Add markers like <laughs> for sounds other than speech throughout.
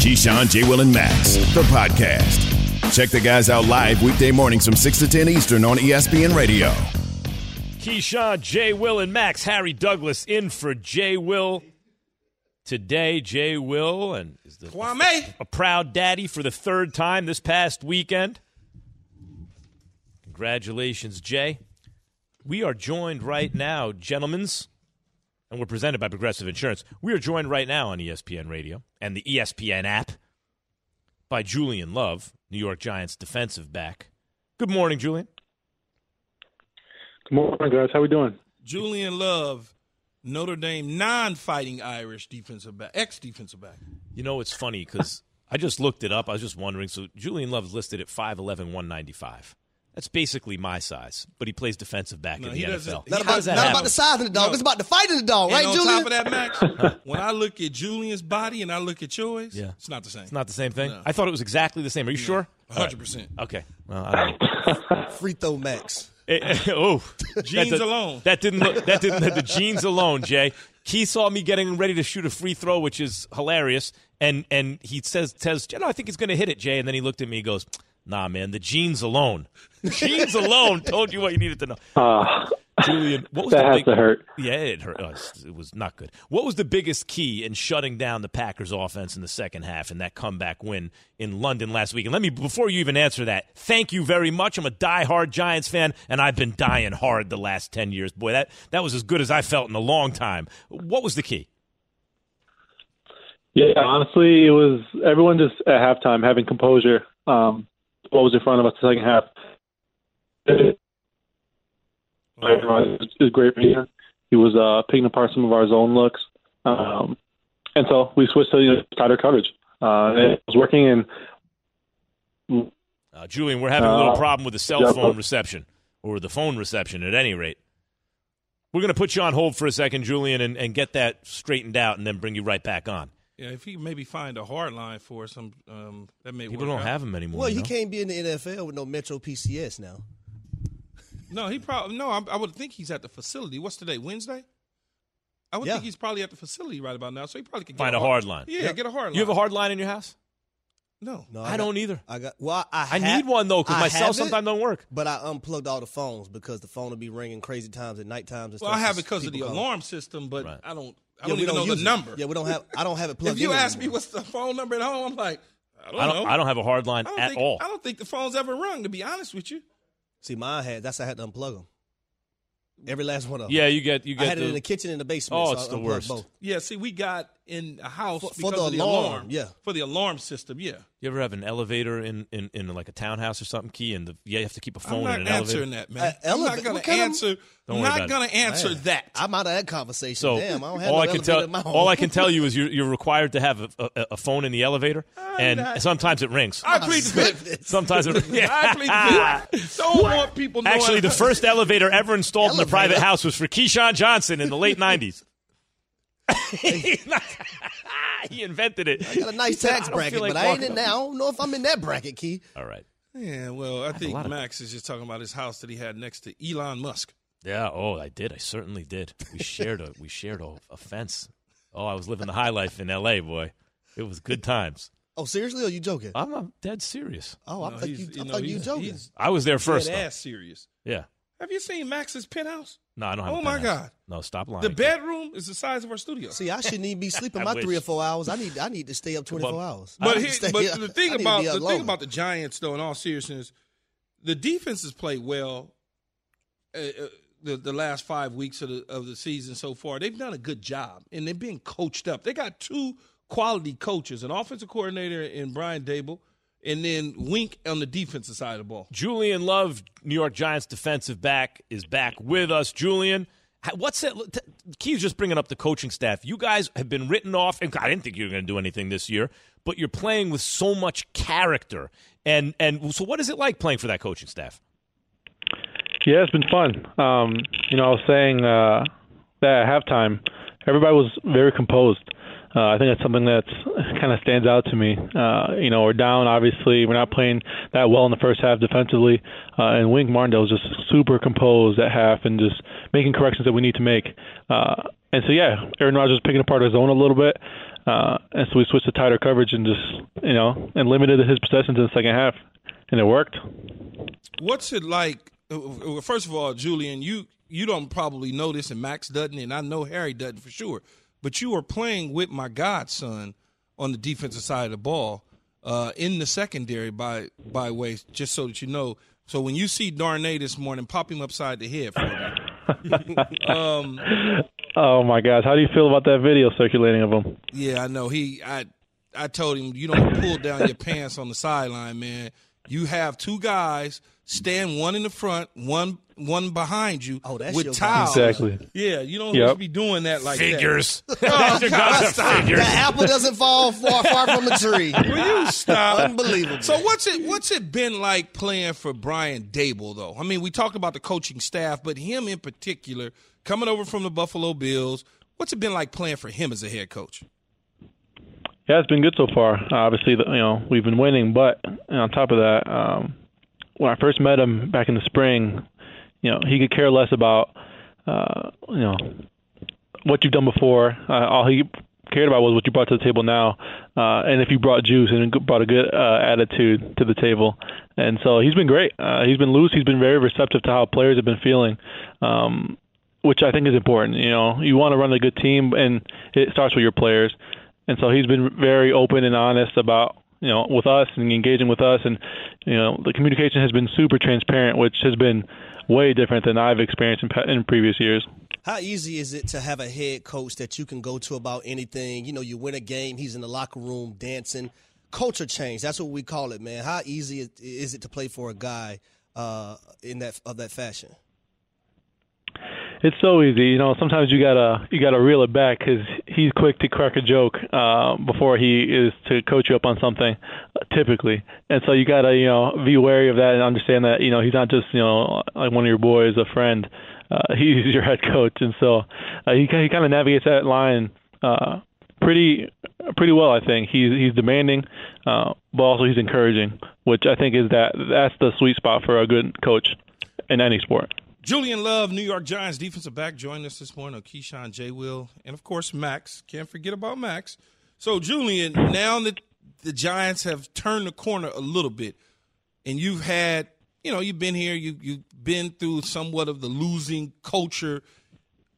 Keyshawn, J. Will, and Max, the podcast. Check the guys out live weekday mornings from 6 to 10 Eastern on ESPN Radio. Keyshawn, J. Will, and Max. Harry Douglas in for J. Will today. J. Will and is the, Kwame. a proud daddy for the third time this past weekend. Congratulations, Jay. We are joined right now, gentlemen's, and we're presented by Progressive Insurance. We are joined right now on ESPN Radio and the ESPN app by Julian Love, New York Giants defensive back. Good morning, Julian. Good morning, guys. How we doing? Julian Love, Notre Dame non-fighting Irish defensive back, ex-defensive back. You know, it's funny because <laughs> I just looked it up. I was just wondering. So Julian Love's listed at 5'11", 195. That's basically my size, but he plays defensive back No, in the he doesn't- NFL. Not about, not about the size of the dog. No. It's about the fight of the dog, right, on Julian? top of that, Max, <laughs> when I look at Julian's body and I look at yours, Yeah. it's not the same. It's not the same thing. No. I thought it was exactly the same. Are you sure? Hundred percent. Okay. Well, I don't. <laughs> Free throw max. Eh, eh, <laughs> oh, Jeans that, alone. That didn't. Look, that didn't. The jeans alone, Jay. He saw me getting ready to shoot a free throw, which is hilarious. And and he says, says, you know, I think he's going to hit it, Jay. And then he looked at me, and goes, Nah, man, the jeans alone, jeans alone told you what you needed to know. <laughs> Uh, Julian, what was that the has big, to hurt. Yeah, it hurt. Uh, it was not good. What was the biggest key in shutting down the Packers' offense in the second half in that comeback win in London last week? And let me, before you even answer that, thank you very much. I'm a diehard Giants fan, and I've been dying hard the last ten years. Boy, that that was as good as I felt in a long time. What was the key? Yeah, honestly, it was everyone just at halftime having composure. Um, what was in front of us the second half? Was was great. him. He was uh, picking apart some of our zone looks, um, and so we switched to you know, tighter coverage. Uh, and it was working, and Uh, Julian, we're having a little Uh, problem with the cell phone reception, or the phone reception at any rate. We're going to put you on hold for a second, Julian, and, and get that straightened out and then bring you right back on. Yeah, if he maybe find a hard line for some, um, that may People work don't out. have them anymore. Well, you he know? can't be in the NFL with no Metro PCS now. No, he probably no. I, I would think he's at the facility. What's today? Wednesday. I would Yeah. think he's probably at the facility right about now, so he probably can Find get a hard line. Yeah, Yep. get a hard line. You have a hard line in your house? No, No, I, got- don't either. I got. Well, I, I need one though because my cell sometimes don't work. But I unplugged all the phones because the phone will be ringing crazy times at night times. And stuff. Well, stuff. I have it because of the call. alarm system, but Right. I don't. I Yeah, don't we even know use the it. number. Yeah, we don't have. I don't have it plugged in. if you in ask me what's the phone number at home, I'm like, I don't, I don't. know. I don't have a hard line I don't at think, all. I don't think the phone's ever rung. To be honest with you, See, mine had. That's I had to unplug them. Every last one of them. Yeah, you get you get. I had the, it in the kitchen in the basement. Oh, so it's I the worst. Both. yeah. See, we got in a house For- for because the of the alarm, alarm. yeah. for the alarm system. Yeah, You ever have an elevator in, in, in like a townhouse or something, Key, and the, yeah, you have to keep a I'm phone not in an answering elevator? that, man. Uh, I'm not gonna kind of- answer. Don't I'm worry not about going to answer Man, that. I'm out of that conversation. So Damn, I don't have all no I can tell my all I can tell you is you're, you're required to have a, a, a phone in the elevator, and not- sometimes it rings. I plead the fifth. Sometimes it <laughs> I plead the fifth. Don't want people knowing. Actually, the first elevator ever installed in a private house was for Keyshawn Johnson in the late '90s. <laughs> he invented it. I got a nice tax I don't bracket, like but I ain't walking in there. I don't know if I'm in that bracket, Key. All right. Yeah, well, I think lot of- Max is just talking about his house that he had next to Elon Musk. Yeah. Oh, I did. I certainly did. We shared a we shared a, a fence. Oh, I was living the high life in L.A. Boy, it was good times. Oh, seriously? Are you joking? I'm, I'm dead serious. Oh, I No, thought he's- you. I know, thought you joking. I was there first. dead though. ass serious. Yeah. Have you seen Max's penthouse? No, I don't have. Oh a my. God. No, stop lying. The bedroom is the size of our studio. See, I shouldn't even be <laughs> sleeping my wish. three or four hours. I need. I need to stay up twenty four hours. But, he, stay but the thing about be up the thing about the Giants, though, in all seriousness, the defense has played well. Uh, uh, the the last five weeks of the of the season so far, they've done a good job, and they've been coached up. They got two quality coaches, an offensive coordinator in Brian Daboll, and then Wink on the defensive side of the ball. Julian Love, New York Giants defensive back, is back with us. Julian, What's it? Keith's just bringing up the coaching staff. You guys have been written off, and I didn't think you were going to do anything this year, but you're playing with so much character. And and so, what is it like playing for that coaching staff? Yeah, it's been fun. Um, you know, I was saying uh, that at halftime, everybody was very composed. Uh, I think that's something that kind of stands out to me. Uh, you know, we're down. Obviously, we're not playing that well in the first half defensively, uh, and Wink Martindale was just super composed at half and just making corrections that we need to make. Uh, and so, yeah, Aaron Rodgers was picking apart his zone a little bit, uh, and so we switched to tighter coverage and just, you know, and limited his possessions in the second half, and it worked. What's it like? Uh, first of all, Julian, you you don't probably know this, and Max doesn't, and I know Harry doesn't for sure but you are playing with my godson on the defensive side of the ball uh, in the secondary by by way, just so that you know. So when you see Darnay this morning, pop him upside the head for me. <laughs> um, oh my gosh, how do you feel about that video circulating of him? Yeah, I know. He, I, I told him you don't pull down your pants on the sideline, man. You have two guys stand one in the front, one one behind you oh, that's with towels. Exactly. Yeah, you don't yep. be doing that like figures. that. <laughs> oh, God, stop. The apple doesn't fall far, far from the tree. <laughs> Will you stop? Unbelievable. So what's it what's it been like playing for Brian Daboll though? I mean, we talk about the coaching staff, but him in particular, coming over from the Buffalo Bills, what's it been like playing for him as a head coach? Yeah, it's been good so far. Obviously, you know we've been winning, but on top of that, um, when I first met him back in the spring, you know, he could care less about, uh, you know, what you've done before. Uh, all he cared about was what you brought to the table now, uh, and if you brought juice and brought a good uh, attitude to the table. And so he's been great. Uh, he's been loose. He's been very receptive to how players have been feeling, um, which I think is important. You know, you want to run a good team, and it starts with your players. And so he's been very open and honest about you know with us and engaging with us, and you know the communication has been super transparent, which has been way different than I've experienced in, in previous years. How easy is it to have a head coach that you can go to about anything? You know, you win a game, he's in the locker room dancing. Culture change, that's what we call it, man. How easy is it to play for a guy uh, in that of that fashion? It's so easy, you know. Sometimes you gotta you gotta reel it back because he's quick to crack a joke uh, before he is to coach you up on something, typically. And so you gotta you know be wary of that and understand that you know he's not just you know like one of your boys, a friend. Uh, <laughs> he's your head coach, and so uh, he he kind of navigates that line uh, pretty pretty well. I think he's he's demanding, uh, but also he's encouraging, which I think is that that's the sweet spot for a good coach in any sport. Julian Love, New York Giants defensive back, joined us this morning. Keyshawn J. Will, and of course Max. Can't forget about Max. So Julian, now that the Giants have turned the corner a little bit, and you've had, you know, you've been here, you you've been through somewhat of the losing culture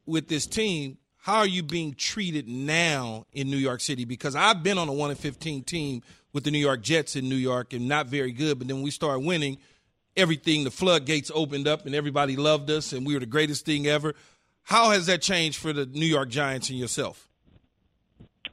with this team. How are you being treated now in New York City? Because I've been on a one in fifteen team with the New York Jets in New York, and not very good. But then we start winning everything, the floodgates opened up and everybody loved us and we were the greatest thing ever. How has that changed for the New York Giants and yourself? <laughs>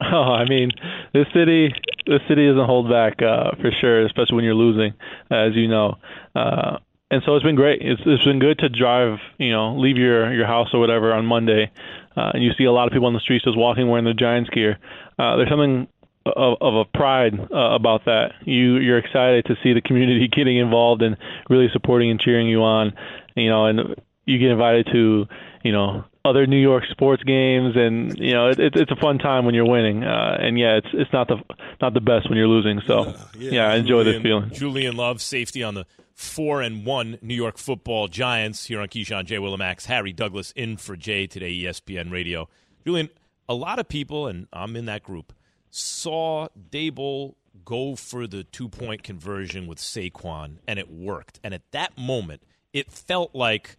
Oh, I mean, this city, this city doesn't hold back uh, for sure, especially when you're losing, as you know. Uh, and so it's been great. It's it's been good to drive, you know, leave your your house or whatever on Monday, uh, and you see a lot of people on the streets just walking wearing the Giants gear. Uh, there's something of, of a pride uh, about that. You you're excited to see the community <laughs> getting involved and really supporting and cheering you on. You know, and you get invited to you know other New York sports games, and you know it, it's a fun time when you're winning. Uh, and yeah, it's it's not the not the best when you're losing. So yeah, yeah, yeah I enjoy Julian, this feeling. Julian Love, safety on the four and one New York Football Giants here on Keyshawn J. Willimax. Harry Douglas in for Jay today, ESPN Radio. Julian, a lot of people, and I'm in that group saw Daboll go for the two point conversion with Saquon, and it worked. And at that moment, it felt like,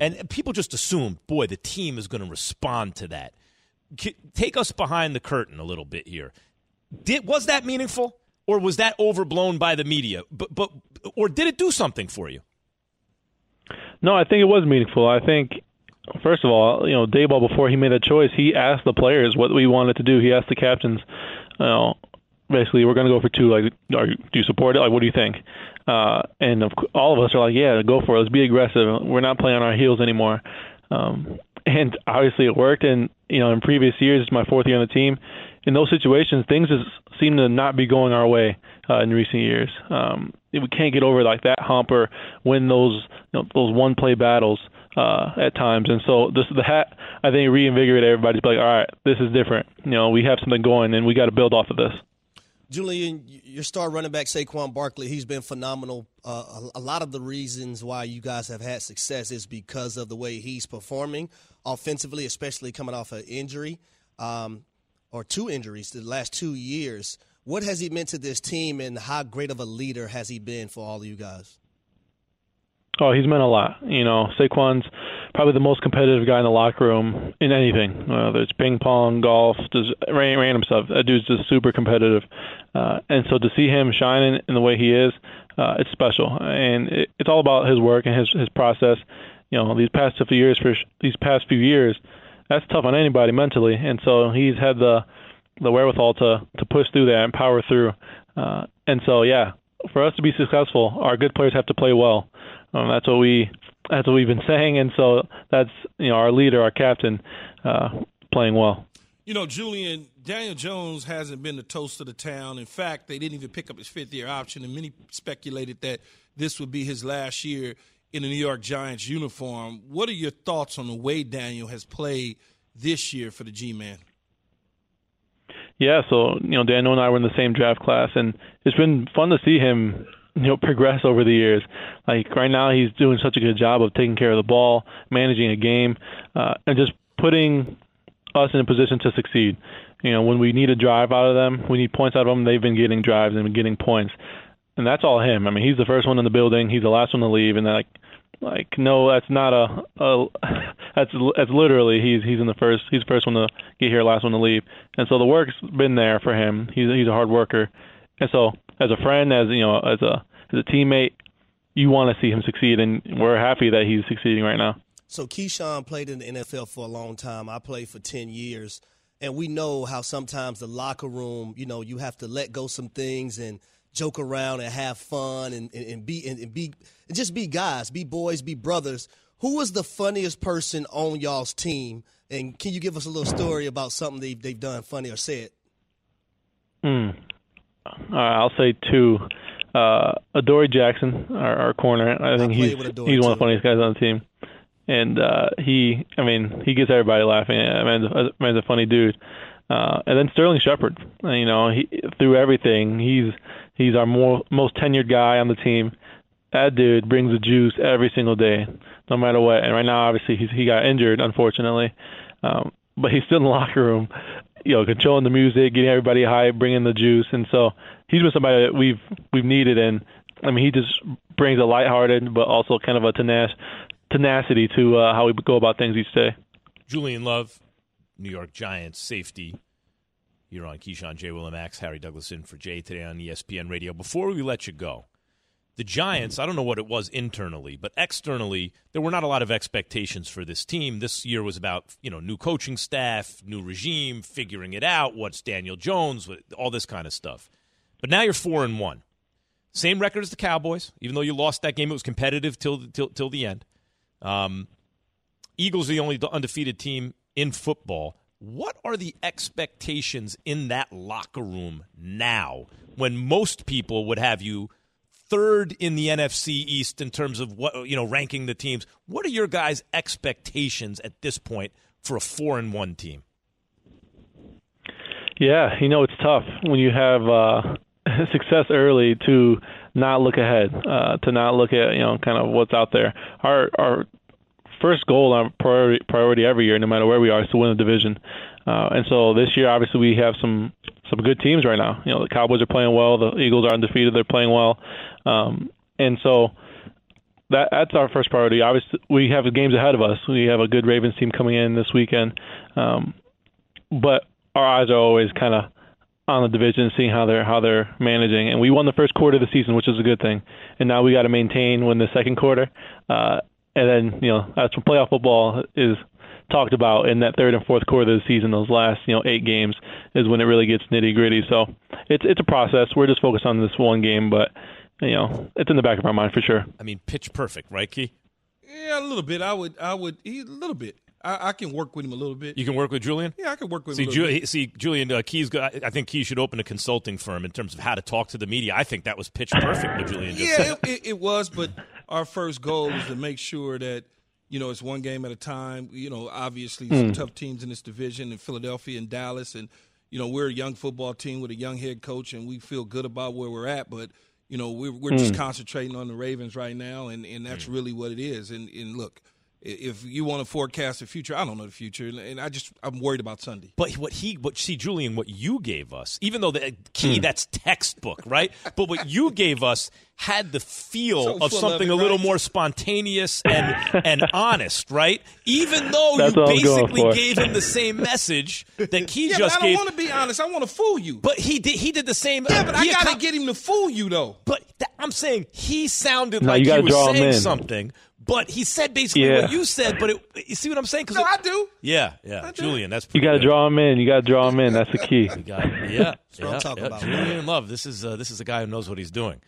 and people just assumed, boy, the team is going to respond to that. Take us behind the curtain a little bit here. Did was that meaningful, or was that overblown by the media? But but or did it do something for you? No, I think it was meaningful. I think first of all, you know, Daboll before he made that choice, he asked the players what we wanted to do. He asked the captains, you know, basically, we're going to go for two. Like, are, do you support it? Like, what do you think? Uh, and of, all of us are like, yeah, go for it. Let's be aggressive. We're not playing on our heels anymore. Um, and obviously it worked. And you know, in previous years, it's my fourth year on the team. In those situations, things just seem to not be going our way uh, in recent years. Um, we can't get over like that hump or win those you know, those one play battles uh, at times. And so this the hat I think reinvigorated everybody like, all right, this is different. You know, we have something going, and we got to build off of this. Julian, your star running back Saquon Barkley, he's been phenomenal. Uh, a, a, lot of the reasons why you guys have had success is because of the way he's performing offensively, especially coming off an injury um, or two injuries the last two years. What has he meant to this team, and how great of a leader has he been for all of you guys? Oh, he's meant a lot. You know, Saquon's probably the most competitive guy in the locker room in anything, whether it's ping pong, golf, just random stuff. That dude's just super competitive, uh, and so to see him shining in the way he is, uh, it's special. And it, it's all about his work and his his process. You know, these past few years, for these past few years, that's tough on anybody mentally, and so he's had the the wherewithal to to push through that and power through. Uh, and so, yeah, for us to be successful, our good players have to play well. Um, that's what we that's what we've been <laughs> saying, and so that's you know our leader, our captain, uh, playing well. You know, Julian Daniel Jones hasn't been the toast of the town. In fact, they didn't even pick up his fifth year option, and many speculated that this would be his last year in the New York Giants uniform. What are your thoughts on the way Daniel has played this year for the G Man? Yeah, so you know, Daniel and I were in the same draft class, and it's been fun to see him you know progress over the years. Like right now, he's doing such a good job of taking care of the ball, managing a game, uh, and just putting us in a position to succeed. You know, when we need a drive out of them, we need points out of them. They've been getting drives and getting points, and that's all him. I mean, he's the first one in the building. He's the last one to leave, and like, like no, that's not a, a <laughs> that's that's literally he's he's in the first he's the first one to get here, last one to leave, and so the work's been there for him. He's he's a hard worker, and so as a friend, as you know, as a as a teammate, you want to see him succeed, and we're happy that he's succeeding right now. So Keyshawn played in the NFL for a long time. I played for ten years, and we know how sometimes the locker room, you know, you have to let go some things and joke around and have fun and, and, and be and, and be and just be guys, be boys, be brothers. Who was the funniest person on y'all's team? And can you give us a little story about something they've, they've done funny or said? Hmm. Uh, I'll say two. Uh, Adoree Jackson, our, our corner. I think I he's he's one of the funniest guys on the team, and uh, he, I mean, he gets everybody laughing. I mean, man's a funny dude. Uh, and then Sterling Shepard, you know, he through everything, he's he's our more most tenured guy on the team. That dude brings the juice every single day, no matter what. And right now, obviously, he's he got injured, unfortunately, um, but he's still in the locker room, you know, controlling the music, getting everybody high, bringing the juice, and so he's been somebody that we've we've needed. And I mean, he just brings a lighthearted but also kind of a tenacious tenacity to uh, how we go about things each day. Julian Love, New York Giants safety. You're on Keyshawn J. Willimax, Harry Douglas in for Jay today on ESPN Radio. Before we let you go, the Giants, I don't know what it was internally, but externally, there were not a lot of expectations for this team. This year was about, you know, new coaching staff, new regime, figuring it out, what's Daniel Jones, all this kind of stuff. But now you're 4 and 1. Same record as the Cowboys, even though you lost that game, it was competitive till till, till the end. Um, Eagles are the only undefeated team in football. What are the expectations in that locker room now when most people would have you – third in the NFC East in terms of what you know ranking the teams. What are your guys' expectations at this point for a four and one team? Yeah, you know it's tough when you have uh, <laughs> success early to not look ahead, uh, to not look at you know kind of what's out there. Our our first goal, our priority, priority every year, no matter where we are, is to win the division. Uh, and so this year, obviously, we have some some good teams right now. You know, the Cowboys are playing well. The Eagles are undefeated. They're playing well. Um, and so that that's our first priority. Obviously, we have games ahead of us. We have a good Ravens team coming in this weekend. Um, but our eyes are always kind of on the division, seeing how they're how they're managing. And we won the first quarter of the season, which is a good thing. And now we got to maintain win the second quarter. Uh, and then you know that's what playoff football is talked about in that third and fourth quarter of the season, those last you know eight games is when it really gets nitty gritty. So it's it's a process. We're just focused on this one game, but you know it's in the back of our mind for sure. I mean, pitch perfect, right, Key? Yeah, a little bit. I would I would he, a little bit. I, I can work with him a little bit. You can work with Julian. yeah, I can work with See, him. A little Ju- bit. see, Julian uh, Keys. go- I I think Key should open a consulting firm in terms of how to talk to the media. I think that was pitch perfect. What Julian just Yeah, said. it, it, it was, but our first goal was to make sure that you know it's one game at a time. You know, obviously some tough teams in this division in Philadelphia and Dallas, and you know we're a young football team with a young head coach, and we feel good about where we're at. But you know we're we're just hmm. concentrating on the Ravens right now, and and that's hmm. really what it is. And and look. I- If you want to forecast the future, I don't know the future, and- and I just I'm worried about Sunday. But what he, what see, Julian, what you gave us, even though the key hmm. that's textbook, right? But what you gave us had the feel So of full of something it, a little right? more spontaneous and and <laughs> honest, right? Even though That's you what I was going basically gave him the same message that Key <laughs> Yeah, just but I don't want to be honest. I want to fool you. but he did. He did the same. yeah, but I got to accom- get him to fool you though. But th- I'm saying he sounded No, like you he gotta was draw him saying in. something, but he said basically Yeah. what you said. But it, you see what I'm saying? 'Cause No, it- I do. yeah, yeah, I do. Julian, that's You got to draw him in. You got to draw him in. That's the key. You got it. Yeah, what yeah, I'm talking yeah. about. Julian Love. This is uh, this is a guy who knows what he's doing.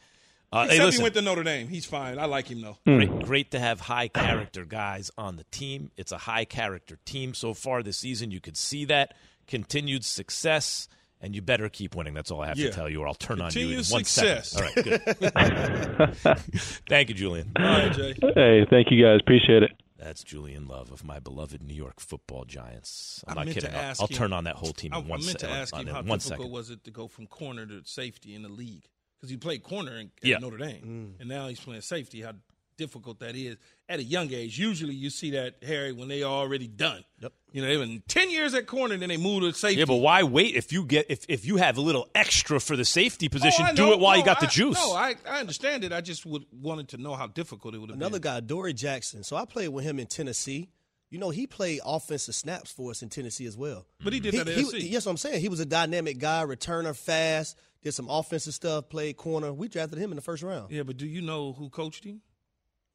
Uh, hey, Except listen, he went to Notre Dame. He's fine. I like him though. great, great to have high character guys on the team. It's a high character team so far this season. You could see that continued success, and you better keep winning. That's all I have Yeah. to tell you, or I'll turn on you in Continued one success. second. All right, good. <laughs> <laughs> Thank you, Julian. All right, Jay. Hey, thank you guys. Appreciate it. That's Julian Love of my beloved New York Football Giants. I'm I not meant to kidding. I'll, I'll turn on that whole team I, in I one meant second. to ask him how difficult second. was it to go from corner to safety in the league because he played corner in, at Yeah. Notre Dame, mm. and now he's playing safety. How difficult that is at a young age. Usually, you see that Harry when they are already done. Yep. You know, they've ten years at corner, then they move to safety. Yeah, but why wait if you get if, if you have a little extra for the safety Oh, position? I do it while you No, got the juice. No, I, I understand it. I just would wanted to know how difficult it would have Another been. guy, Dory Jackson. So I played with him in Tennessee. You know, he played offensive snaps for us in Tennessee as well. But he did He, that at he, SC. yes, I'm saying he was a dynamic guy, returner, fast, did some offensive stuff, played corner. We drafted him in the first round. Yeah, but do you know who coached him?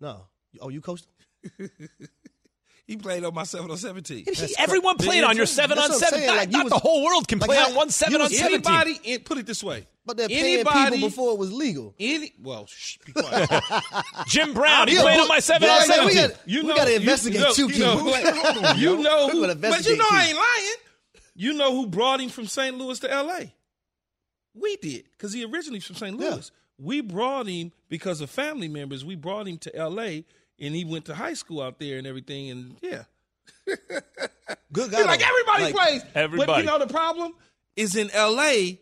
No, oh, you coached him? <laughs> He played on my 707 team. He- everyone cor- played on your seven on I'm seven. Not, like, you not was- the whole world can like play how- on one seven on seven team. Anybody, in, put it this way. But they're paying Anybody- people before it was legal. Any well, shh, be quiet. <laughs> Jim Brown, he played but- on my seven yeah, on yeah, seven we got- We gotta investigate know, too, you know, <laughs> Keith. who- Hold on, you know who, but you know I ain't lying. You know who brought him from St. Louis to L.A. We did because he originally from St. Yeah. Louis. We brought him because of family members. We brought him to L.A. and he went to high school out there and everything. And yeah, <laughs> Good guy. He's like though. everybody Like, plays. But Everybody. you know the problem is in L.A.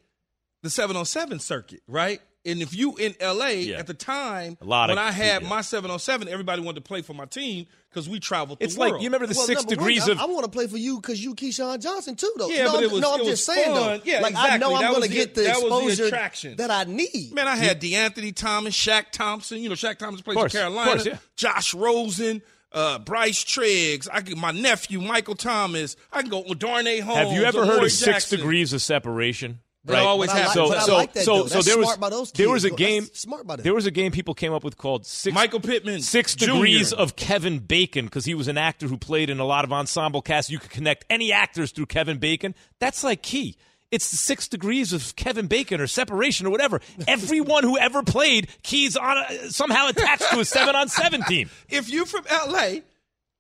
the seven on seven circuit, right? And if you in L.A. Yeah. at the time A lot when of I had people. my seven on seven, everybody wanted to play for my team because we traveled. The It's like world. you remember the Well, six number one, degrees I, of I want to play for you because you Keyshawn Johnson too, though. Yeah, no, but I'm- it was- no, I'm it was just saying fun. though. Yeah, like I know exactly. I'm That going was to the- get the that was the exposure attraction. that I need. Man, I had DeAnthony Thomas, Shaq Thompson. You know, Shaq Thompson plays Course, for of Carolina. course, yeah. Josh Rosen, uh, Bryce Treggs. I could, my nephew Michael Thomas. I can go with Darnay Holmes. Have you ever heard of six degrees of separation? They Right. always But have. like- So, but I so, like that, so, though. so That's there was by those there was a That's game. smart by them. There was a game people came up with called six. Michael Pittman, Six Jr.. degrees of Kevin Bacon because he was an actor who played in a lot of ensemble casts. You could connect any actors through Kevin Bacon. That's like key. It's the six degrees of Kevin Bacon or separation or whatever. Everyone who ever played keys on a, somehow attached to a seven on seven team. <laughs> If you're from LA,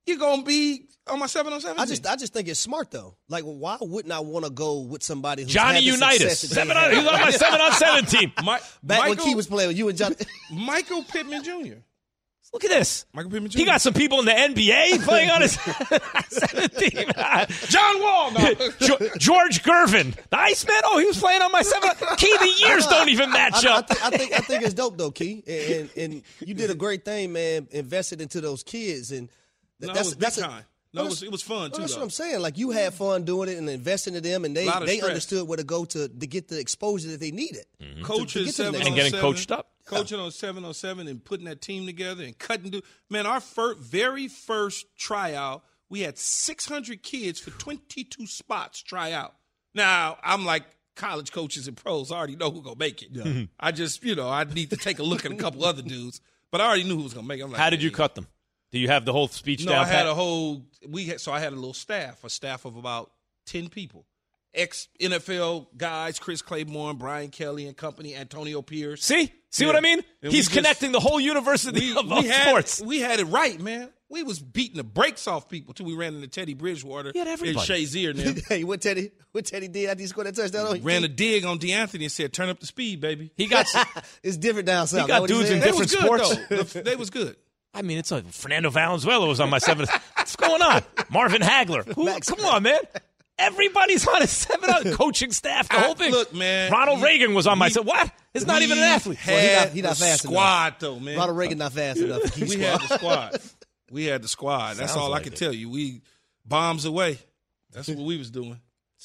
you're gonna be on my seven on seven. I just, I just think it's smart though. Like, why wouldn't I want to go with somebody who's Johnny Unitas, success seven oh, on, he had? was on my seven on seven <laughs> team. My, Back Michael, when Key was playing with you and Johnny. <laughs> Michael Pittman Jr. Look at this. Michael Pittman Jr. He got some people in the NBA <laughs> playing on his seven team. John Wall. No. Jo- George Gervin, the Iceman. Oh, he was playing on my seven. Key, the years don't even match I, I, up. think, I think I think it's dope though, Key, and, and and you did a great thing, man. Invested into those kids, and th- No, it that's was big that's a- time. No, it was- it was fun, well, too, That's though. what I'm saying. Like you had fun doing it and investing in them, and they they stress. understood where to go to to get the exposure that they needed. Mm-hmm. coaching to get to the seven next on And getting seven, coached up. coaching on seven on seven, and putting that team together and cutting. Do man, our fir- very first tryout, we had 600 kids for 22 spots try out. Now I'm like college coaches and pros. I already know who gonna make it. I just you know I need to take a look at a couple other dudes, but I already knew who was gonna make it. I'm like, How did you hey. cut them? Do you have the whole speech No, down? I had pat? a whole we had so I had a little staff, a staff of about ten people. Ex NFL guys, Chris Claiborne, Brian Kelly and company, Antonio Pierce. See, see Yeah. what I mean? And we He's just- connecting the whole university we, of, we of had sports. we had it right, man. We was beating the brakes off people till we ran into Teddy Bridgewater He had everybody. and Shazier and them. <laughs> hey, what Teddy? What Teddy did after he scored that touchdown? on ran a dig on DeAnthony and said, "Turn up the speed, baby." He got. <laughs> It's different down south. He got That what dudes in? They different was good sports. they was good. I mean, it's like Fernando Valenzuela was on my seventh. What's going on? Marvin Hagler. Who, come on, man. Everybody's on a seven on coaching staff. The I- whole thing. look, man, Ronald you- Reagan was on my we- set. What? He's not even an athlete. Had Well, he not- he not the fast enough. squad though, man. Ronald Reagan not fast enough. <laughs> we squad. had the squad. We had the squad. That's Sounds all like I can it. tell you. We bombs away. That's what we was doing.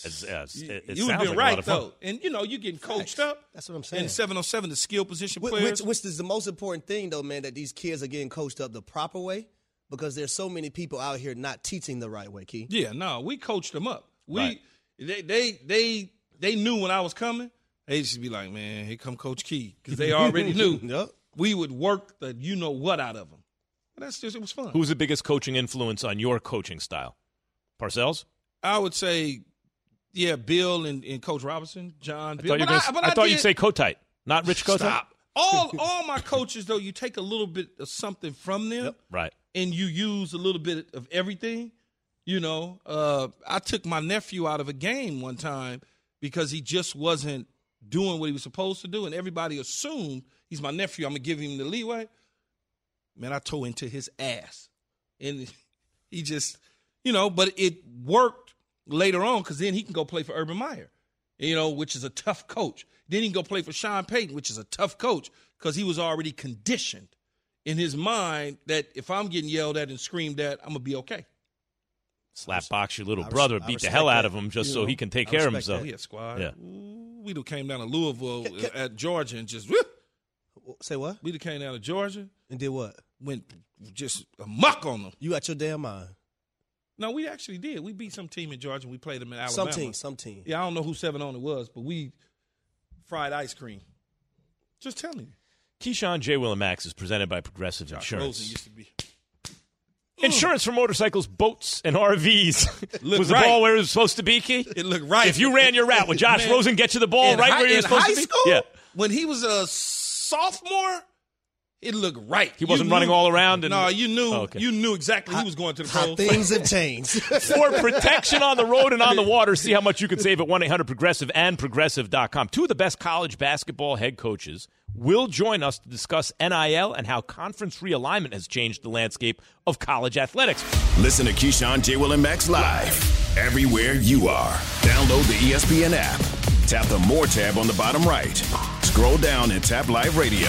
It's- it's- You, it, it you would sounds been like right though, and you know you're getting coached up. That's what I'm saying. In seven on seven, the skill position Wh- players. Which, which is the most important thing, though, man, that these kids are getting coached up the proper way because there's so many people out here not teaching the right way, Key. Yeah, no, we coached them up. We Right. they they they they knew when I was coming. They used to be like, "Man, here come Coach Key," because they already knew. <laughs> Yep. We would work the you know what out of them. That's just it was fun. Who's the biggest coaching influence on your coaching style? Parcells? I would say, yeah, Bill and, and Coach Robinson, John. I thought, you But gonna, but I thought did- you'd say Kotite, not Rich Kotite. Stop. All all my coaches though, you take a little bit of something from them. Right. and you use a little bit of everything. You know, uh, I took my nephew out of a game one time because he just wasn't doing what he was supposed to do, and everybody assumed he's my nephew. I'm gonna give him the leeway. Man, I tore into his ass, and <laughs> he just, you know, but it worked later on because then he can go play for Urban Meyer, you know, which is a tough coach. Then he can go play for Sean Payton, which is a tough coach because he was already conditioned in his mind that if I'm getting yelled at and screamed at, I'm gonna be okay. Slap box your little I brother, I beat the respect hell out of him just You so know, he can take I care of himself. We had squad. Yeah. Ooh, we done came down to Louisville at Georgia and just woo, Say what? we done came down to Georgia, And did what? went just a muck on them. You got your damn mind. No, we actually did. We beat some team in Georgia. and We played them in Alabama. Some team, some team. Yeah, I don't know who seven on it was, but we fried ice cream. Just telling you. Keyshawn J. Will and Max is presented by Progressive Josh Insurance. Rosen used to be. Insurance for motorcycles, boats, and RVs. <laughs> Look was the right. ball where it was supposed to be, Key? It looked right. If you ran your route, would Josh Man, Rosen get you the ball in right hi- where you were supposed high to be? school, Yeah. when he was a sophomore, it looked right. He wasn't You running knew- all around and- no, you knew. Oh, okay. You knew exactly he was going to the How pros. things have <laughs> changed. For protection on the road and on the water, see how much you can save at 1 800 Progressive and Progressive.com. Two of the best college basketball head coaches will join us to discuss NIL and how conference realignment has changed the landscape of college athletics. Listen to Keyshawn, J. Will, and Max live everywhere you are. Download the ESPN app. Tap the More tab on the bottom right. Scroll down and tap Live Radio.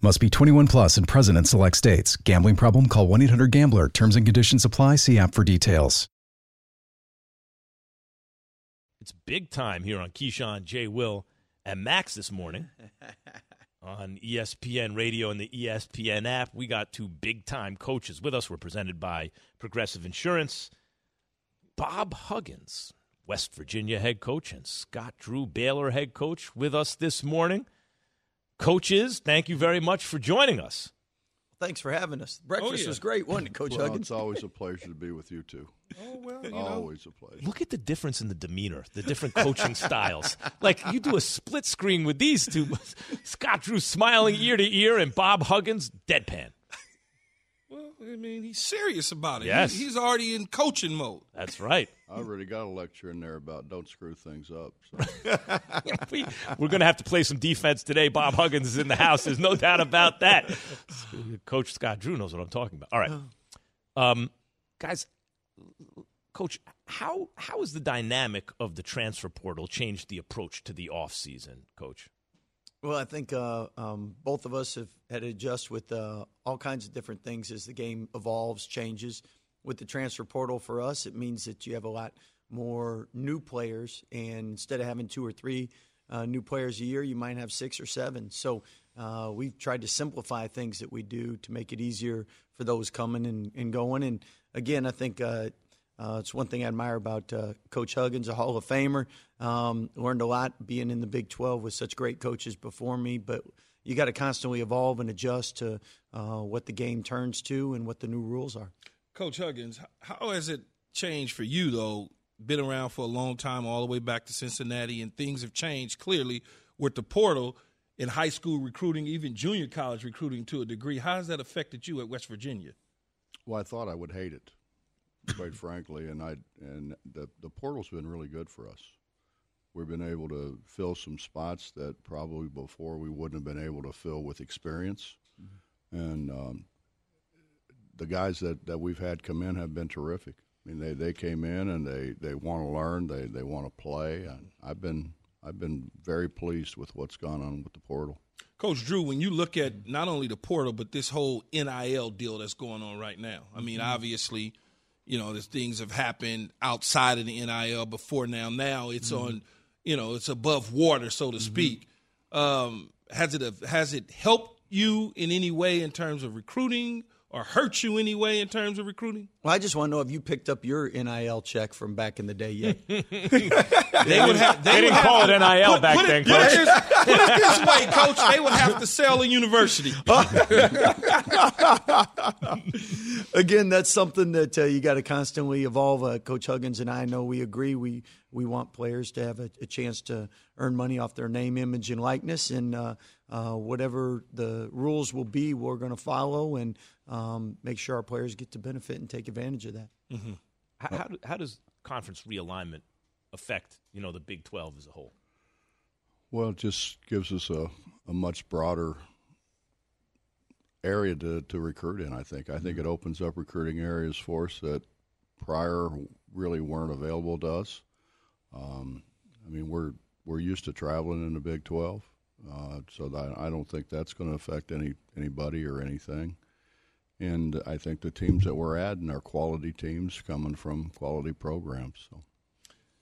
Must be 21 plus and present in select states. Gambling problem? Call 1 800 Gambler. Terms and conditions apply. See app for details. It's big time here on Keyshawn, J. Will, and Max this morning <laughs> on ESPN Radio and the ESPN app. We got two big time coaches with us. We're presented by Progressive Insurance. Bob Huggins, West Virginia head coach, and Scott Drew, Baylor head coach, with us this morning. Coaches, thank you very much for joining us. Thanks for having us. Oh, Breakfast Oh, yeah. was great, wasn't it, Coach Well, Huggins? it's always a <laughs> pleasure to be with you two. Oh well, you know. Always a pleasure. Look at the difference in the demeanor, the different coaching <laughs> styles. Like you do a split screen with these two <laughs> Scott Drew smiling ear to ear and Bob Huggins deadpan. Well, I mean, he's serious about it. He- Yes. he's already in coaching mode. That's right. I already got a lecture in there about don't screw things up. So. <laughs> we, we're going to have to play some defense today. Bob Huggins is in the house. There's no doubt about that. Coach Scott Drew knows what I'm talking about. All right, um, guys. Coach, how how has the dynamic of the transfer portal changed the approach to the offseason, Coach? Well, I think uh, um, both of us have had to adjust with uh, all kinds of different things as the game evolves, changes. With the transfer portal for us, it means that you have a lot more new players, and instead of having two or three uh, new players a year, you might have six or seven. So uh, we've tried to simplify things that we do to make it easier for those coming and, and going. And again, I think uh, it's one thing I admire about uh, Coach Huggins, a Hall of Famer. Um, learned a lot being in the Big 12 with such great coaches before me, but you got to constantly evolve and adjust to uh, what the game turns to and what the new rules are. Coach Huggins, how has it changed for you though? Been around for a long time, all the way back to Cincinnati, and things have changed clearly with the portal in high school recruiting, even junior college recruiting to a degree. How has that affected you at West Virginia? Well, I thought I would hate it, quite frankly, and I and the the portal's been really good for us. We've been able to fill some spots that probably before we wouldn't have been able to fill with experience, and um, the guys that, that we've had come in have been terrific. I mean, they, they came in and they, they want to learn, they, they want to play, and I've been I've been very pleased with what's gone on with the portal. Coach Drew, when you look at not only the portal but this whole NIL deal that's going on right now, I mean, obviously, you know, there's things have happened outside of the NIL before now. Now it's on, you know, it's above water, so to speak. Um, has it has it helped you in any way in terms of recruiting, or hurt you any way in terms of recruiting? Well, I just want to know if you picked up your NIL check from back in the day yet. <laughs> They would have. They didn't call it NIL back put then, It, put, it Coach. this, put it this way, Coach. They would have to sell a university. <laughs> Again, that's something that uh, you got to constantly evolve. Uh, Coach Huggins and I know we agree. We we want players to have a, a chance to earn money off their name, image, and likeness, and uh, uh, whatever the rules will be, we're going to follow and um, make sure our players get to benefit and take advantage of that. How, how, do- how does conference realignment affect you know the Big Twelve as a whole? Well, it just gives us a, a much broader area to, to recruit in, I think. I think it opens up recruiting areas for us that prior really weren't available to us. Um, I mean, we're we're used to traveling in the Big 12, uh, so that I don't think that's going to affect any anybody or anything. And I think the teams that we're adding are quality teams coming from quality programs. So.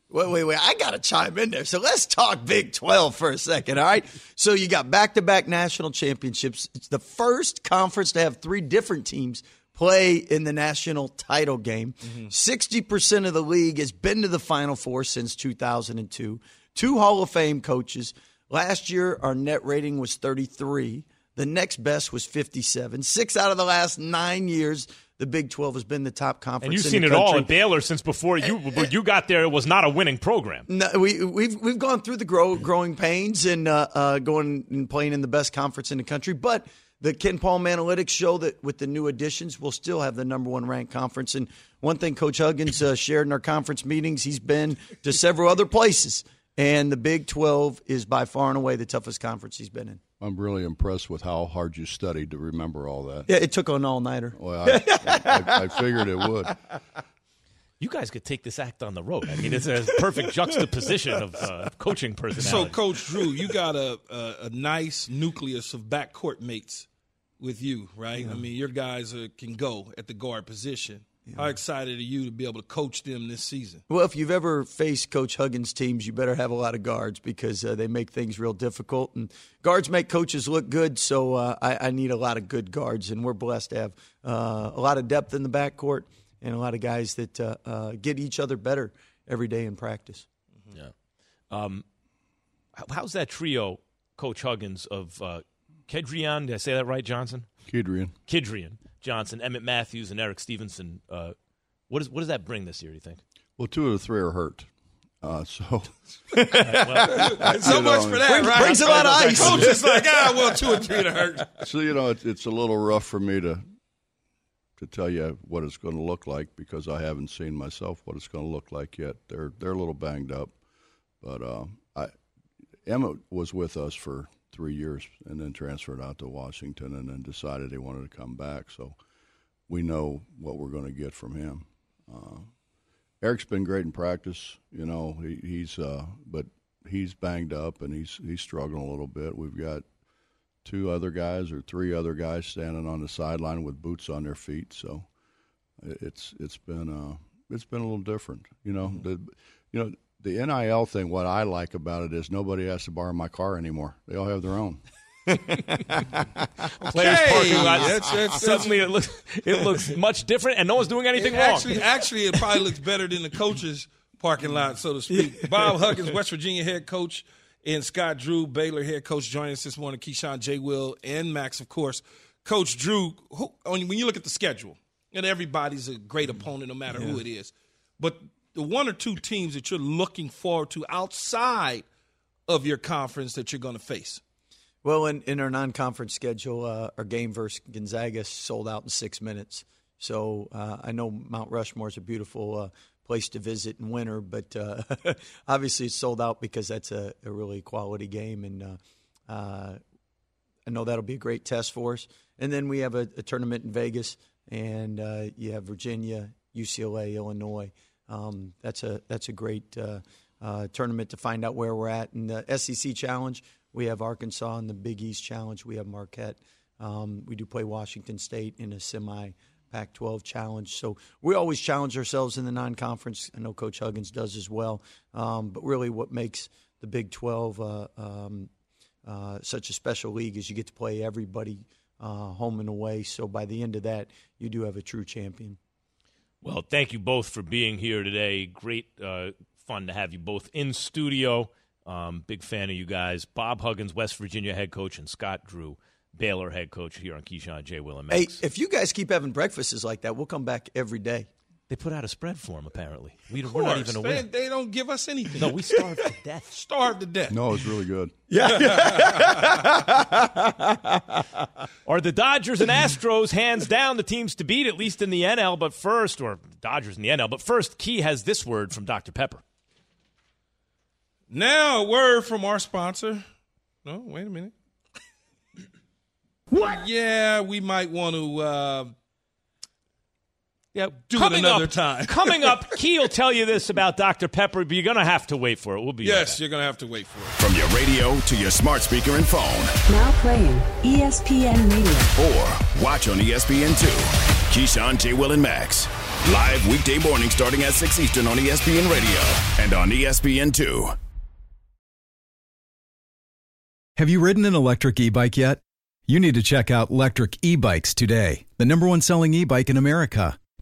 Wait, wait, wait. I got to chime in there. So let's talk Big 12 for a second, all right? So you got back to back national championships. It's the first conference to have three different teams play in the national title game. 60% of the league has been to the Final Four since 2002. Two Hall of Fame coaches. Last year, our net rating was 33. The next best was 57. Six out of the last nine years, the Big 12 has been the top conference. And you've seen it all at Baylor since before you when you got there. It was not a winning program. No, we we've we've gone through the grow, growing pains and uh, uh, going and playing in the best conference in the country, but the KenPom analytics show that with the new additions, we'll still have the number one ranked conference. And one thing Coach Huggins uh, shared in our conference meetings, he's been to several other places, and the Big Twelve is by far and away the toughest conference he's been in. I'm really impressed with how hard you studied to remember all that. Yeah, it took an all nighter. Well, I, I, I figured it would. <laughs> You guys could take this act on the road. I mean, it's a perfect juxtaposition of uh, coaching personality. So. Coach Drew, you got a, a, a nice nucleus of backcourt mates with you, right? I mean, your guys are, can go at the guard position. How excited are you to be able to coach them this season? Well, if you've ever faced Coach Huggins' teams, you better have a lot of guards because uh, they make things real difficult. And guards make coaches look good, so uh, I, I need a lot of good guards, and we're blessed to have uh, a lot of depth in the backcourt and a lot of guys that uh, uh, get each other better every day in practice. Yeah. Um, how's that trio Coach Huggins of uh, Kedrian. Did I say that right, Johnson? Kedrian. Kedrian Johnson, Emmitt Matthews, and Erik Stevenson. Uh, what, is, what does that bring this year, do you think? Well, two of the three are hurt. Uh, so, <laughs> so much know, for that, Bring- right? brings a lot of ice. Coach is like, ah, well, two or three to hurt. <laughs> so you know, it's, it's a little rough for me to to tell you what it's going to look like because I haven't seen myself what it's going to look like yet. They're they're a little banged up, but uh, I Emmett was with us for three years and then transferred out to Washington and then decided he wanted to come back. So we know what we're going to get from him. Uh, Eric's been great in practice. You know, he, he's uh, but he's banged up and he's he's struggling a little bit. We've got two other guys or three other guys standing on the sideline with boots on their feet. So it's it's been uh, it's been a little different. You know, the you know the NIL thing. What I like about it is nobody has to borrow my car anymore. They all have their own. <laughs> Players Okay, parking lot. that's- that's- Suddenly it looks it looks much different, and no one's doing anything wrong. actually, actually, it probably looks better than the coaches' parking lot, so to speak. <laughs> Bob Huggins, West Virginia head coach, and Scott Drew, Baylor head coach, joining us this morning. Keyshawn J. Will and Max, of course. Coach Drew, who, when you look at the schedule, and everybody's a great opponent, no matter who it is, but the one or two teams that you're looking forward to outside of your conference that you're going to face. Well, in, in our non-conference schedule, uh, our game versus Gonzaga sold out in six minutes. So uh, I know Mount Rushmore is a beautiful uh, place to visit in winter, but uh, <laughs> obviously it's sold out because that's a, a really quality game, and uh, uh, I know that'll be a great test for us. And then we have a, a tournament in Vegas, and you have Virginia, UCLA, Illinois. Um, that's a that's a great uh, uh, tournament to find out where we're at. And the SEC Challenge, we have Arkansas, and the Big East Challenge, we have Marquette. Um, we do play Washington State in a semi Pac 12 challenge. So we always challenge ourselves in the non conference. I know Coach Huggins does as well. Um, but really, what makes the Big 12 uh, um, uh, such a special league is you get to play everybody uh, home and away. So by the end of that, you do have a true champion. Well, thank you both for being here today. Great uh, fun to have you both in studio. Um, big fan of you guys. Bob Huggins, West Virginia head coach, and Scott Drew, Baylor head coach here on Keyshawn J. Will and Hey, if you guys keep having breakfasts like that, we'll come back every day. They put out a spread for him, apparently. We, Of we're not course, even they, aware. they don't give us anything. No, we starved to <laughs> death. Starved to death. No, it's really good. Yeah. <laughs> are the Dodgers and Astros hands down the teams to beat, at least in the NL? But first, or Dodgers in the NL, but first, Key has this word from Dr. Pepper. Now, a word from our sponsor. No, wait a minute. What? Yeah, we might want to uh, Yeah, do coming it another up, time. <laughs> coming up, <laughs> Key will tell you this about Dr. Pepper, but you're going to have to wait for it. We'll be yes, back. you're going to have to wait for it. From your radio to your smart speaker and phone, Now playing ESPN Radio. or watch on E ESPN2. Keyshawn, J. Will, and Max. Live weekday morning starting at 6 Eastern on ESPN Radio and on E ESPN2. Have you ridden an electric e bike yet? You need to check out Lectric E Bikes today, the number one selling e bike in America.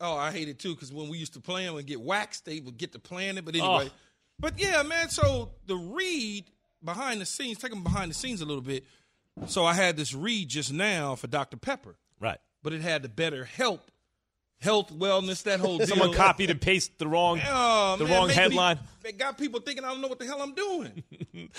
Oh, I hate it too because when we used to play them and get waxed, they would get to playing it. But anyway, Oh. but yeah, man. So the read behind the scenes, take them behind the scenes a little bit. So I had this read just now for Dr. Pepper. Right. But it had the better help, health, wellness, that whole deal. Someone copied and pasted the wrong <laughs> Oh, the man, wrong make me- headline. It got people thinking I don't know what the hell I'm doing. <laughs>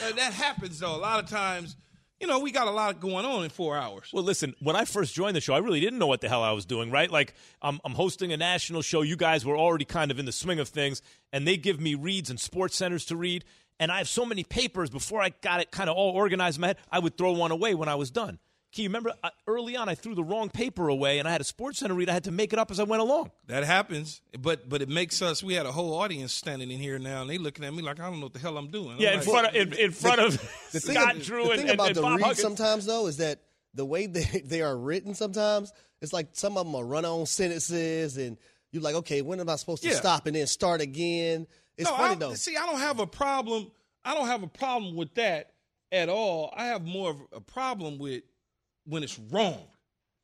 Uh, that happens though. A lot of times, you know, we got a lot going on in four hours. Well, listen, when I first joined the show, I really didn't know what the hell I was doing, right? Like, I'm, I'm hosting a national show. You guys were already kind of in the swing of things, and they give me reads and sports centers to read. And I have so many papers before I got it kind of all organized in my head, I would throw one away when I was done. Can you remember early on, I threw the wrong paper away, and I had a sports center read. I had to make it up as I went along. That happens, but but it makes us. We had a whole audience standing in here now, and they looking at me like I don't know what the hell I'm doing. I'm Yeah, in like, front of in, in front of <laughs> The thing, Scott ab- Drew the and, thing about and the Bob reads Huggins. sometimes though is that the way they, they are written sometimes it's like some of them are run on sentences and you're like okay when am I supposed to Yeah. stop and then start again it's no, funny I, though See, I don't have a problem. I don't have a problem with that at all. I have more of a problem with when it's wrong.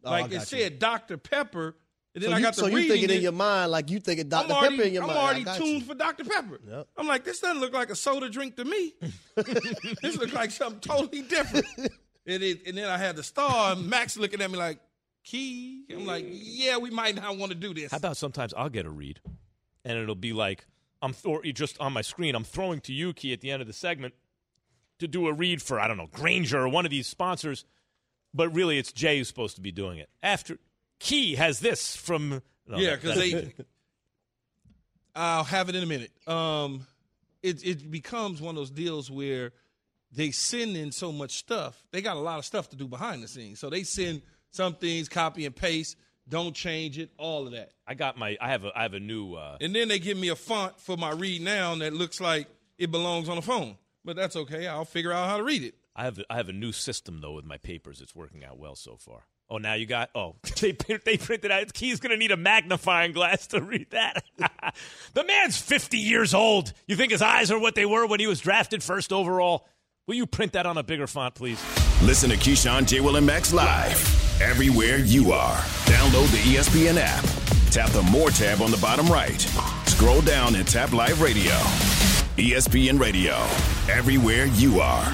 Oh, I like it got you. said, Dr. Pepper, and then so I you, got the so you reading thinking in your mind like you thinking Dr. Already, Pepper in your mind? I'm mind I already got tuned you. for Dr. Pepper. Yep. I'm like, this doesn't look like a soda drink to me. <laughs> this looks like something totally different. and, it, and then I had the star, and Max looking at me like, Key. I'm like, yeah, we might not want to do this. How about sometimes I'll get a read, and it'll be like I'm th- or just on my screen. I'm throwing to you, Key, at the end of the segment to do a read for I don't know Grainger or one of these sponsors, but really it's Jay who's supposed to be doing it. After Key has this from no, yeah, because they. I'll have it in a minute. Um, it it becomes one of those deals where they send in so much stuff. They got a lot of stuff to do behind the scenes, so they send some things, copy and paste, don't change it, all of that. I got my I have a I have a new uh, And then they give me a font for my read now that looks like it belongs on a phone. But that's okay. I'll figure out how to read it. I have I have a new system though with my papers. It's working out well so far. Oh, now you got oh <laughs> they they printed out. Key's gonna need a magnifying glass to read that. <laughs> the man's fifty years old. You think his eyes are what they were when he was drafted first overall? Will you print that on a bigger font, please? Listen to Keyshawn, J. Will, and Max live everywhere you are. Download the ESPN app. Tap the More tab on the bottom right. Scroll down and tap Live Radio. ESPN Radio, everywhere you are.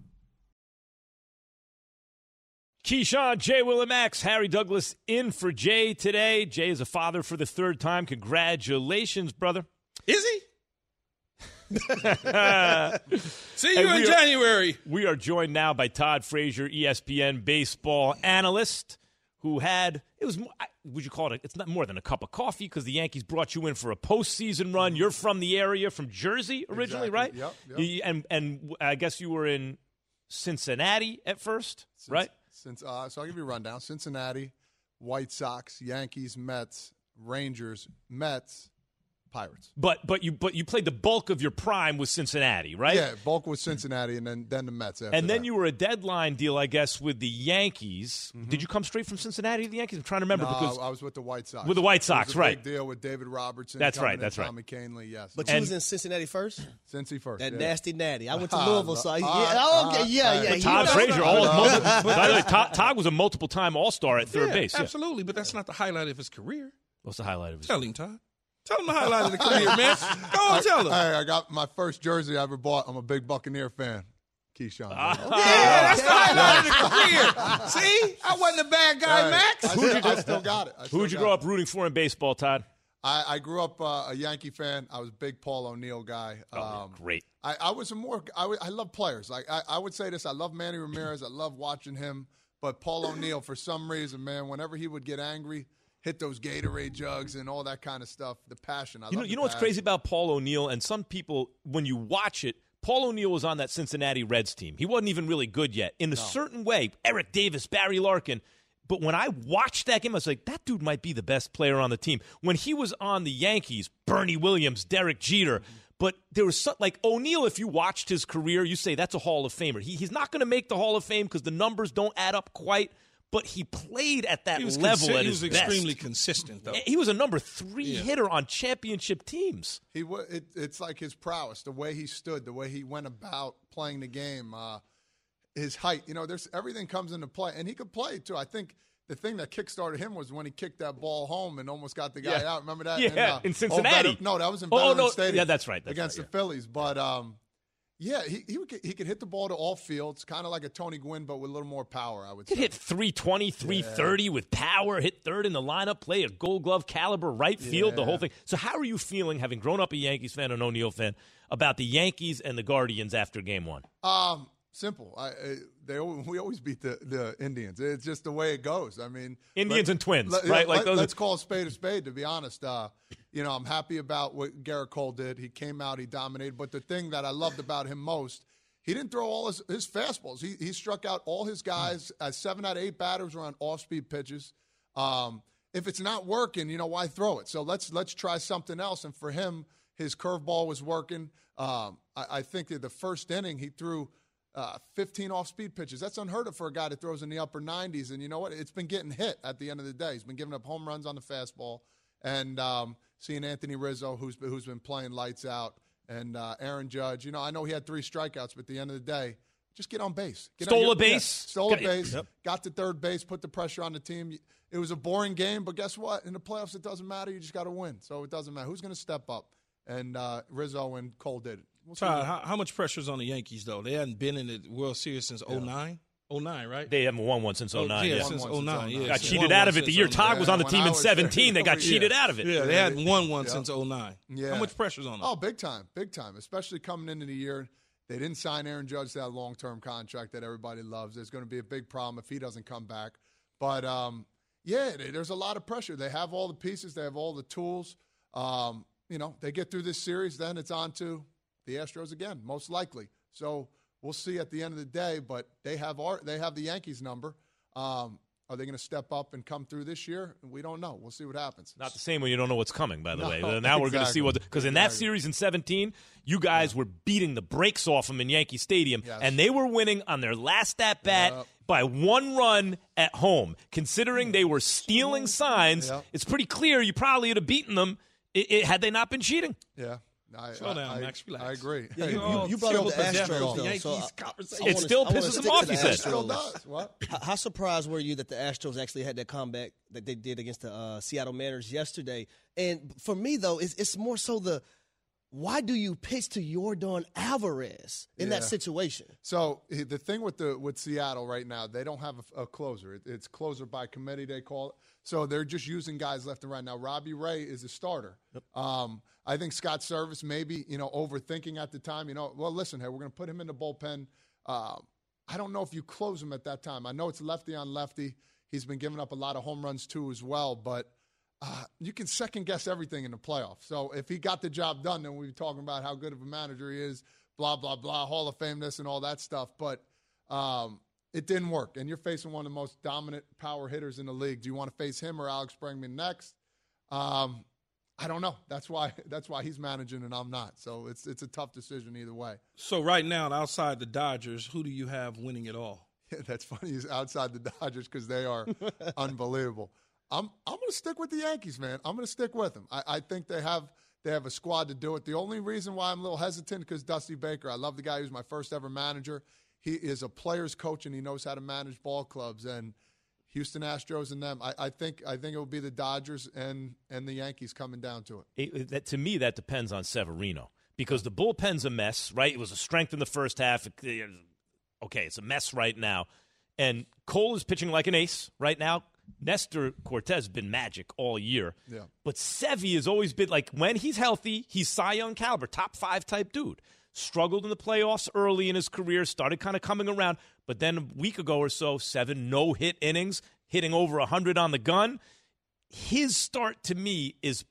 Keyshawn, Jay Willimax, Harry Douglas in for Jay today. Jay is a father for the third time. Congratulations, brother. Is he? <laughs> See And you in we are- January. We are joined now by Todd Frazier, ESPN baseball analyst, who had it was would you call it? A, it's not more than a cup of coffee because the Yankees brought you in for a postseason run. You're from the area, from Jersey originally, Exactly. right? Yep, yep. You- and and I guess you were in Cincinnati at first, right? Since uh, so, I'll give you a rundown: Cincinnati, White Sox, Yankees, Mets, Rangers, Mets, Pirates. But but you but you played the bulk of your prime with Cincinnati, right? Yeah, bulk with Cincinnati, and then then the Mets. After And then that. you were a deadline deal, I guess, with the Yankees. Did you come straight from Cincinnati to the Yankees? I'm trying to remember Mm-hmm. No, because I was with the White Sox. With the White It was Sox, a right. Big deal with David Robertson. That's right, in, that's right. Tommy Kahnle, yes. But you was in Cincinnati first? Cincy first. That yeah. nasty natty. I went to <laughs> Ah, Louisville, so I, yeah, ah, oh, okay, ah, yeah, ah. yeah. But Todd Frazier, all no, multiple, but- by the way, Todd, Todd was a multiple time All Star at third Yeah, base. Yeah. Absolutely, but that's not the highlight of his career. What's the highlight of his? Tell him, Todd. Tell them the highlight of the career, man. Go on, tell them. Hey, I got my first jersey I ever bought. I'm a big Buccaneer fan. Keyshawn. <laughs> yeah, that's the highlight of the career. See, I wasn't a bad guy, Hey, Max. I, still, I still got it. Still Who'd you grow it. up rooting for in baseball, Todd? I, I grew up uh, a Yankee fan. I was a big Paul O'Neill guy. Oh, Um, great. I, I was a more. I, w- I love players. Like I, I would say this. I love Manny Ramirez. I love watching him. But Paul O'Neill, for some reason, man, whenever he would get angry, hit those Gatorade jugs and all that kind of stuff. The passion. I You know, you know what's crazy about Paul O'Neill, and some people, when you watch it, Paul O'Neill was on that Cincinnati Reds team. He wasn't even really good yet. In a certain way, Eric Davis, Barry Larkin. But when I watched that game, I was like, that dude might be the best player on the team. When he was on the Yankees, Bernie Williams, Derek Jeter. But there was some, like O'Neill, if you watched his career, you say that's a Hall of Famer. He, he's not going to make the Hall of Fame because the numbers don't add up quite. But he played at that He was, level consi- at he his was best. extremely consistent, though. He was a number three Yeah. hitter on championship teams. He wa it, it's like his prowess, the way he stood, the way he went about playing the game, uh, his height. You know, there's everything comes into play, and he could play too. I think the thing that kickstarted him was when he kicked that ball home and almost got the guy Yeah. out. Remember that? Yeah, uh, in oh, Cincinnati. Veter- no, that was in Oh, Veterans no, Stadium. yeah, that's right, that's against right, the Phillies, but. Um, yeah, he, he, would, he could hit the ball to all fields, kind of like a Tony Gwynn, but with a little more power, I would Could say. hit 320, 330 with power, hit third in the lineup, play a gold glove caliber right field, the whole thing. So, how are you feeling, having grown up a Yankees fan and O'Neill fan, about the Yankees and the Guardians after game one? Um, simple. I, I they we always beat the, the Indians. It's just the way it goes. I mean, Indians and Twins, let- right? yeah, Like let, those. Let's call a spade a spade. To be honest, uh, you know, I'm happy about what Gerrit Cole did. He came out, he dominated. But the thing that I loved about him most, he didn't throw all his, his fastballs. He he struck out all his guys. Uh, seven out of eight batters were on off speed pitches. Um, if it's not working, you know why throw it? So let's let's try something else. And for him, his curveball was working. Um, I, I think that the first inning he threw uh, 15 off speed pitches. That's unheard of for a guy that throws in the upper 90s. And you know what? It's been getting hit at the end of the day. He's been giving up home runs on the fastball. And um, seeing Anthony Rizzo, who's who's been playing lights out, and uh, Aaron Judge. You know, I know he had three strikeouts, but at the end of the day, just get on base. Get Stole on your- a base. yeah, stole Got- a base. Yep. Got to third base. Put the pressure on the team. It was a boring game, but guess what? In the playoffs, it doesn't matter. You just got to win. So it doesn't matter who's going to step up. And uh, Rizzo and Cole did it. We'll Todd, how, how much is on the Yankees though? They hadn't been in the World Series since 09? 09, right? They haven't won one since Oh, 09. yeah, yeah. since Won 09. Yeah, Got since cheated won out of it the year 09. Todd was on the team in was- 17. They got <laughs> Yeah. cheated out of it. Yeah, they hadn't won one Yeah. since 09. Yeah. How much pressure's on them? Oh, big time, big time. Especially coming into the year, they didn't sign Aaron Judge to that long-term contract that everybody loves. There's going to be a big problem if he doesn't come back. But um, yeah, they- there's a lot of pressure. They have all the pieces. They have all the tools. Um, you know, they get through this series, then it's on to the Astros again, most likely. So we'll see at the end of the day. But they have our, they have the Yankees number. Um, are they going to step up and come through this year? We don't know. We'll see what happens. Not the same when you don't know what's coming, by the No, way. Now we're going to see what. Because in that Exactly. series in 17, you guys were beating the brakes off them in Yankee Stadium, Yes. and they were winning on their last at bat Yep. by one run at home. Considering they were stealing signs, Yep. it's pretty clear you probably would have beaten them i i had they not been cheating. Yeah. I, Slow down, I, Max. Relax. I agree. Yeah, you, you, you brought up the civil possession Astros, of though. Yankees so I- conversation. I It still I wanna pisses stick them off, to he said. Astros. does. What? How, how surprised were you that the Astros actually had that comeback that they did against the uh, Seattle Mariners yesterday? And for me, though, it's, it's more so the why do you pitch to Yordan Alvarez in that situation? So the thing with the with Seattle right now, they don't have a, a closer. It, it's closer by committee they call it. So they're just using guys left and right. Now Robbie Ray is a starter. Um, I think Scott Servais maybe you know overthinking at the time. You know, well listen, hey, we're going to put him in the bullpen. Uh, I don't know if you close him at that time. I know it's lefty on lefty. He's been giving up a lot of home runs too as well, but. Uh, you can second guess everything in the playoffs. So if he got the job done, then we'd be talking about how good of a manager he is, blah blah blah, Hall of Fame this and all that stuff. But um, it didn't work, and you're facing one of the most dominant power hitters in the league. Do you want to face him or Alex Bregman next? Um, I don't know. That's why <laughs> that's why he's managing and I'm not. So it's it's a tough decision either way. So right now, outside the Dodgers, who do you have winning it all? <laughs> that's funny. He's outside the Dodgers because they are <laughs> unbelievable. I'm I'm going to stick with the Yankees, man. I'm going to stick with them. I, I think they have they have a squad to do it. The only reason why I'm a little hesitant because Dusty Baker. I love the guy. He was my first ever manager. He is a player's coach and he knows how to manage ball clubs. And Houston Astros and them. I, I think I think it will be the Dodgers and and the Yankees coming down to it. it, that, to me, that depends on Severino because the bullpen's a mess, right? It was a strength in the first half. Okay, it's a mess right now. And Cole is pitching like an ace right now. Nestor Cortes has been magic all year. Yeah. But Sevy has always been like when he's healthy, he's Cy Young caliber, top five type dude. Struggled in the playoffs early in his career, started kind of coming around, but then a week ago or so, seven no hit innings, hitting over 100 on the gun. His start to me is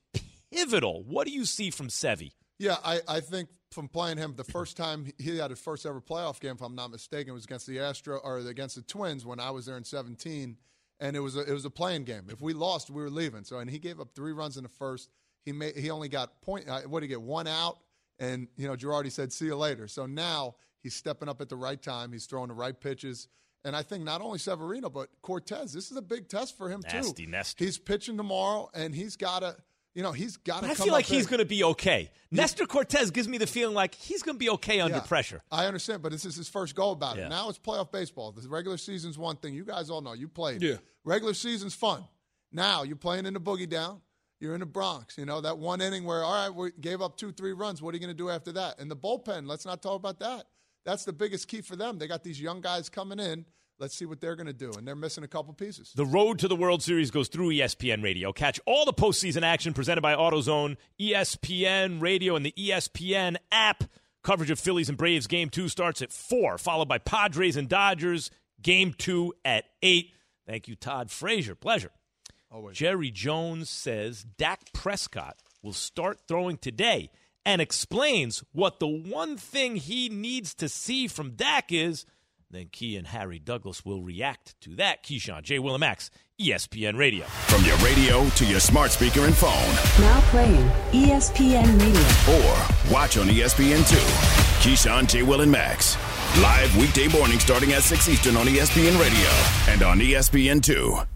pivotal. What do you see from Sevy? Yeah, I, I think from playing him the first time he had his first ever playoff game, if I'm not mistaken, was against the Astro or against the Twins when I was there in 17, and it was a, it was a playing game. If we lost, we were leaving. So and he gave up three runs in the first. He made he only got point. Uh, what did he get? One out, and you know Girardi said, "See you later." So now he's stepping up at the right time. He's throwing the right pitches. And I think not only Severino but Cortes, This is a big test for him Nasty too. Nestor. He's pitching tomorrow, and he's got to you know, he's got to. I feel like he's going to be okay. Nestor Cortes gives me the feeling like he's going to be okay under yeah, pressure. I understand, but this is his first go about Yeah. it. Now it's playoff baseball. The regular season's one thing. You guys all know. You played. Yeah. Regular season's fun. Now you're playing in the boogie down. You're in the Bronx. You know that one inning where all right, we gave up two, three runs. What are you going to do after that? And the bullpen. Let's not talk about that. That's the biggest key for them. They got these young guys coming in. Let's see what they're going to do, and they're missing a couple pieces. The road to the World Series goes through ESPN Radio. Catch all the postseason action presented by AutoZone, ESPN Radio, and the ESPN app. Coverage of Phillies and Braves game two starts at 4, followed by Padres and Dodgers game two at 8. Thank you, Todd Frazier. Pleasure. Always. Jerry Jones says Dak Prescott will start throwing today and explains what the one thing he needs to see from Dak is. Then Key and Harry Douglas will react to that. Keyshawn, J. Willimax, ESPN Radio. From your radio to your smart speaker and phone, Now playing ESPN Radio. or watch on E ESPN2. Keyshawn, J. Will, and Max. Live weekday morning starting at 6 Eastern on ESPN Radio and on ESPN2.